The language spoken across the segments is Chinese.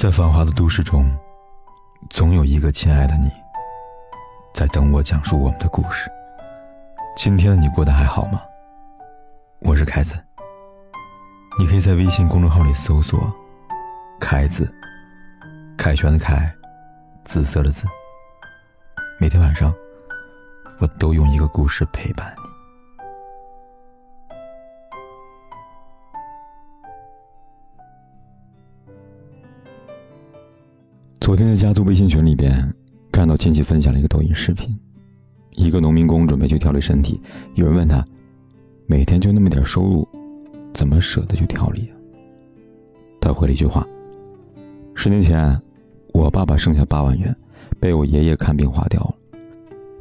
在繁华的都市中，总有一个亲爱的你，在等我讲述我们的故事。今天的你过得还好吗？我是凯子。你可以在微信公众号里搜索“凯子”，凯旋的凯，紫色的紫。每天晚上，我都用一个故事陪伴你。昨天在家族微信群里边，看到亲戚分享了一个抖音视频，一个农民工准备去调理身体，有人问他，每天就那么点收入，怎么舍得去调理啊？他回了一句话：十年前，我爸爸剩下八万元，被我爷爷看病花掉了；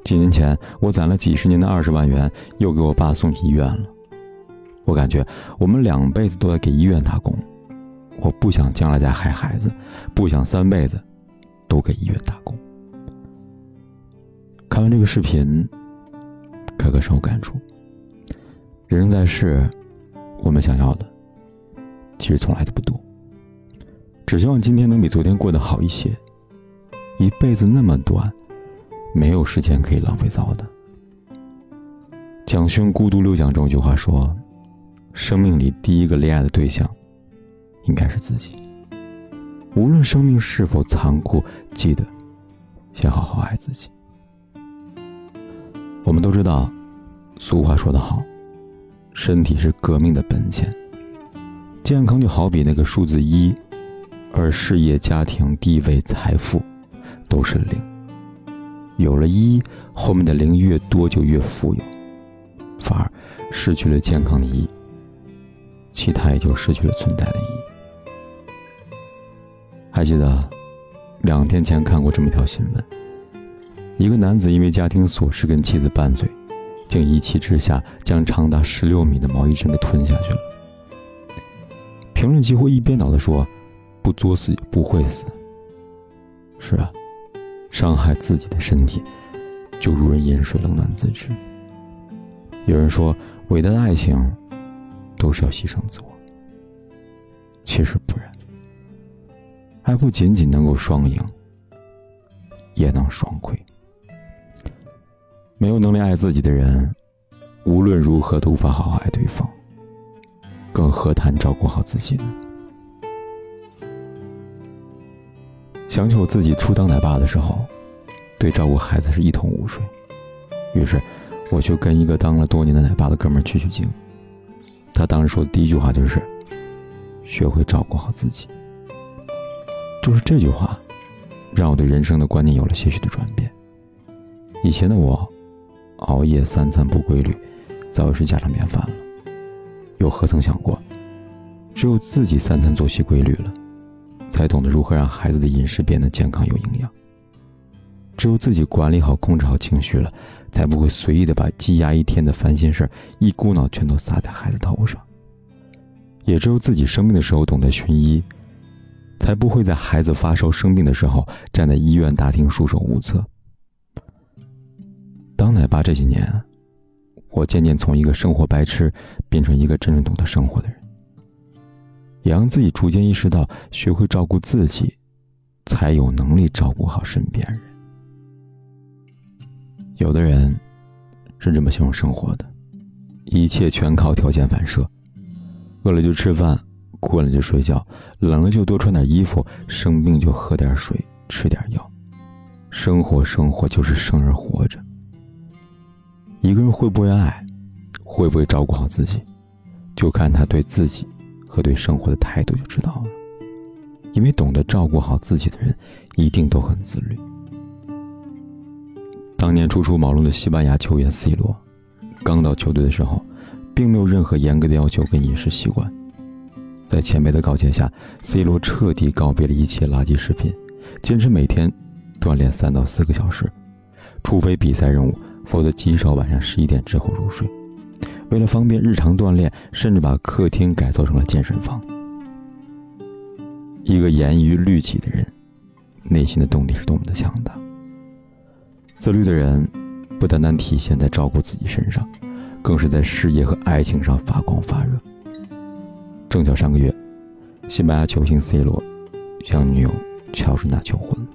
几年前，我攒了几十年的二十万元，又给我爸送去医院了。我感觉我们两辈子都在给医院打工，我不想将来再害孩子，不想三辈子。都给医院打工。看完这个视频，可可深有感触。人生在世，我们想要的其实从来都不多，只希望今天能比昨天过得好一些。一辈子那么短，没有时间可以浪费糟的。蒋勋《孤独六讲》中有句话说：“生命里第一个恋爱的对象，应该是自己。”无论生命是否残酷，记得先好好爱自己。我们都知道，俗话说得好，身体是革命的本钱。健康就好比那个数字一，而事业、家庭、地位、财富都是零。有了一，后面的零越多就越富有，反而失去了健康的一，其他也就失去了存在的意义。还记得两天前看过这么一条新闻：一个男子因为家庭琐事跟妻子拌嘴，竟一气之下将长达十六米的毛衣针给吞下去了。评论几乎一边倒的说：“不作死也不会死。”是啊，伤害自己的身体，就如人饮水冷暖自知。有人说，伟大的爱情都是要牺牲自我，其实不然。爱不仅仅能够双赢，也能双亏。没有能力爱自己的人，无论如何都无法好好爱对方，更何谈照顾好自己呢？想起我自己初当奶爸的时候，对照顾孩子是一头雾水，于是我就跟一个当了多年的奶爸的哥们取取经。他当时说的第一句话就是：“学会照顾好自己。”就是这句话，让我对人生的观念有了些许的转变。以前的我，熬夜、三餐不规律，早已是家常便饭了。又何曾想过，只有自己三餐作息规律了，才懂得如何让孩子的饮食变得健康有营养。只有自己管理好、控制好情绪了，才不会随意的把积压一天的烦心事一股脑全都撒在孩子头上。也只有自己生病的时候懂得寻医。才不会在孩子发烧生病的时候站在医院大厅束手无策。当奶爸这几年，我渐渐从一个生活白痴变成一个真正懂得生活的人，也让自己逐渐意识到，学会照顾自己，才有能力照顾好身边人。有的人是这么形容生活的：一切全靠条件反射，饿了就吃饭。困了就睡觉，冷了就多穿点衣服，生病就喝点水，吃点药。生活，生活就是生而活着。一个人会不会爱，会不会照顾好自己，就看他对自己和对生活的态度就知道了。因为懂得照顾好自己的人，一定都很自律。当年初出茅庐的西班牙球员 C 罗，刚到球队的时候，并没有任何严格的要求跟饮食习惯。在前辈的告诫下，C 罗彻底告别了一切垃圾食品，坚持每天锻炼三到四个小时，除非比赛任务，否则极少晚上十一点之后入睡。为了方便日常锻炼，甚至把客厅改造成了健身房。一个严于律己的人，内心的动力是多么的强大。自律的人，不单单体现在照顾自己身上，更是在事业和爱情上发光发热。正巧上个月，西班牙球星 C 罗向女友乔治娜求婚。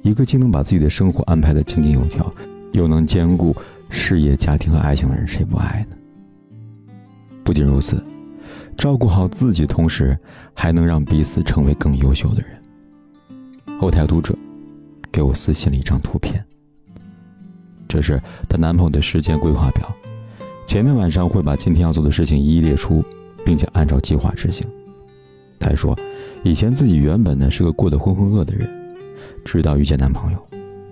一个既能把自己的生活安排的井井有条，又能兼顾事业、家庭和爱情的人，谁不爱呢？不仅如此，照顾好自己，同时还能让彼此成为更优秀的人。后台读者给我私信了一张图片，这是她男朋友的时间规划表。前天晚上会把今天要做的事情一一列出，并且按照计划执行。她还说，以前自己原本呢是个过得浑浑噩的人，直到遇见男朋友，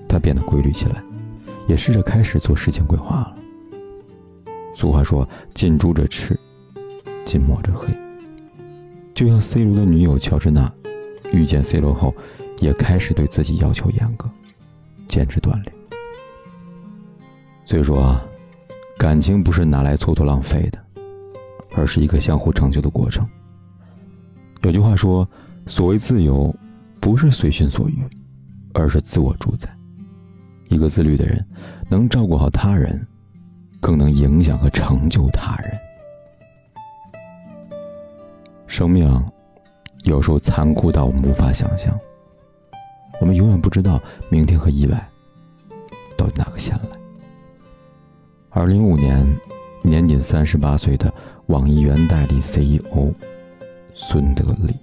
她变得规律起来，也试着开始做事情规划了。俗话说：“近朱者赤，近墨者黑。”就像 C 罗的女友乔治娜，遇见 C 罗后，也开始对自己要求严格，坚持锻炼。所以说啊。感情不是拿来蹉跎浪费的，而是一个相互成就的过程。有句话说：“所谓自由，不是随心所欲，而是自我主宰。”一个自律的人，能照顾好他人，更能影响和成就他人。生命有时候残酷到我们无法想象，我们永远不知道明天和意外到哪个先来。二零一五年，年仅三十八岁的网易原代理 CEO 孙德利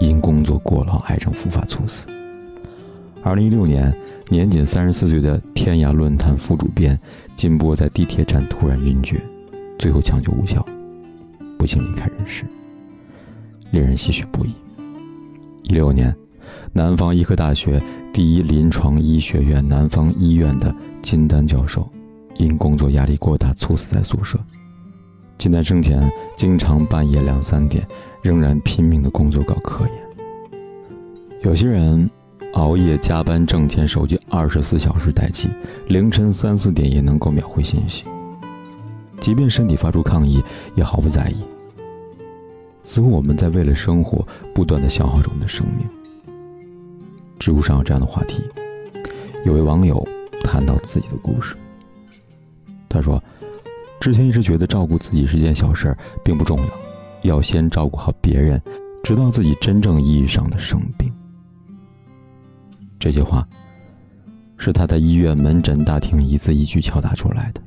因工作过劳癌症复发猝死。二零一六年，年仅三十四岁的天涯论坛副主编金波在地铁站突然晕厥，最后抢救无效，不幸离开人世，令人唏嘘不已。一六年，南方医科大学第一临床医学院南方医院的金丹教授。因工作压力过大猝死在宿舍。金丹生前经常半夜两三点仍然拼命的工作搞科研。有些人熬夜加班挣钱，手机二十四小时待机，凌晨三四点也能够秒回信息。即便身体发出抗议，也毫不在意。似乎我们在为了生活不断的消耗着我们的生命。知乎上有这样的话题，有位网友谈到自己的故事。他说：“之前一直觉得照顾自己是件小事儿，并不重要，要先照顾好别人，直到自己真正意义上的生病。”这句话是他在医院门诊大厅一字一句敲打出来的，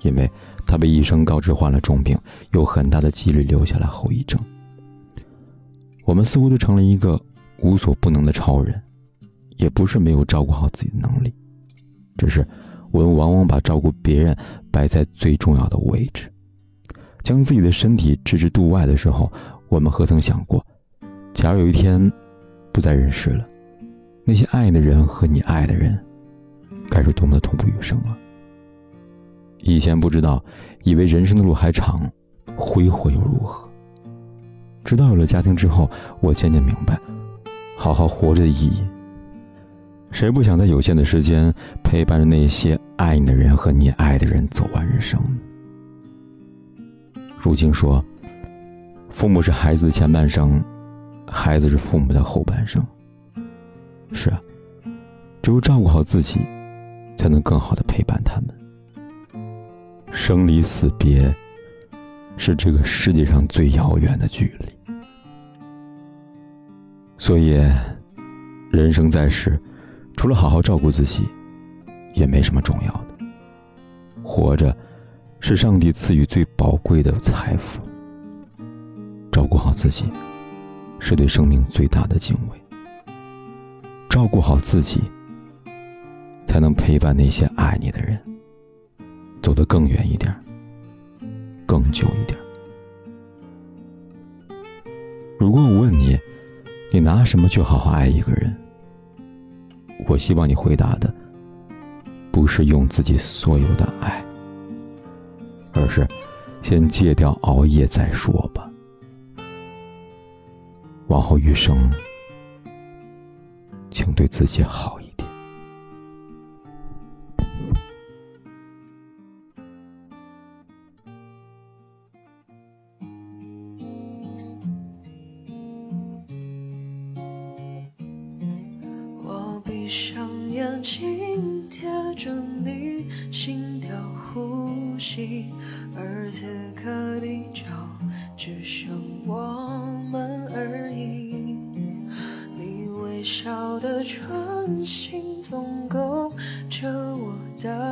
因为他被医生告知患了重病，有很大的几率留下来后遗症。我们似乎都成了一个无所不能的超人，也不是没有照顾好自己的能力，只是。我们往往把照顾别人摆在最重要的位置，将自己的身体置之度外的时候，我们何曾想过，假如有一天不在人世了，那些爱的人和你爱的人，该是多么的痛不欲生啊！以前不知道，以为人生的路还长，挥霍又如何？直到有了家庭之后，我渐渐明白，好好活着的意义。谁不想在有限的时间陪伴着那些爱你的人和你爱的人走完人生？如今说，父母是孩子的前半生，孩子是父母的后半生。是啊，只有照顾好自己，才能更好的陪伴他们。生离死别，是这个世界上最遥远的距离。所以，人生在世。除了好好照顾自己，也没什么重要的。活着，是上帝赐予最宝贵的财富。照顾好自己，是对生命最大的敬畏。照顾好自己，才能陪伴那些爱你的人，走得更远一点，更久一点。如果我问你，你拿什么去好好爱一个人？我希望你回答的，不是用自己所有的爱，而是先戒掉熬夜再说吧。往后余生，请对自己好一点。我闭上眼睛，着你心跳呼吸，而此刻地球只剩我们而已。你微笑的唇形总勾着我的。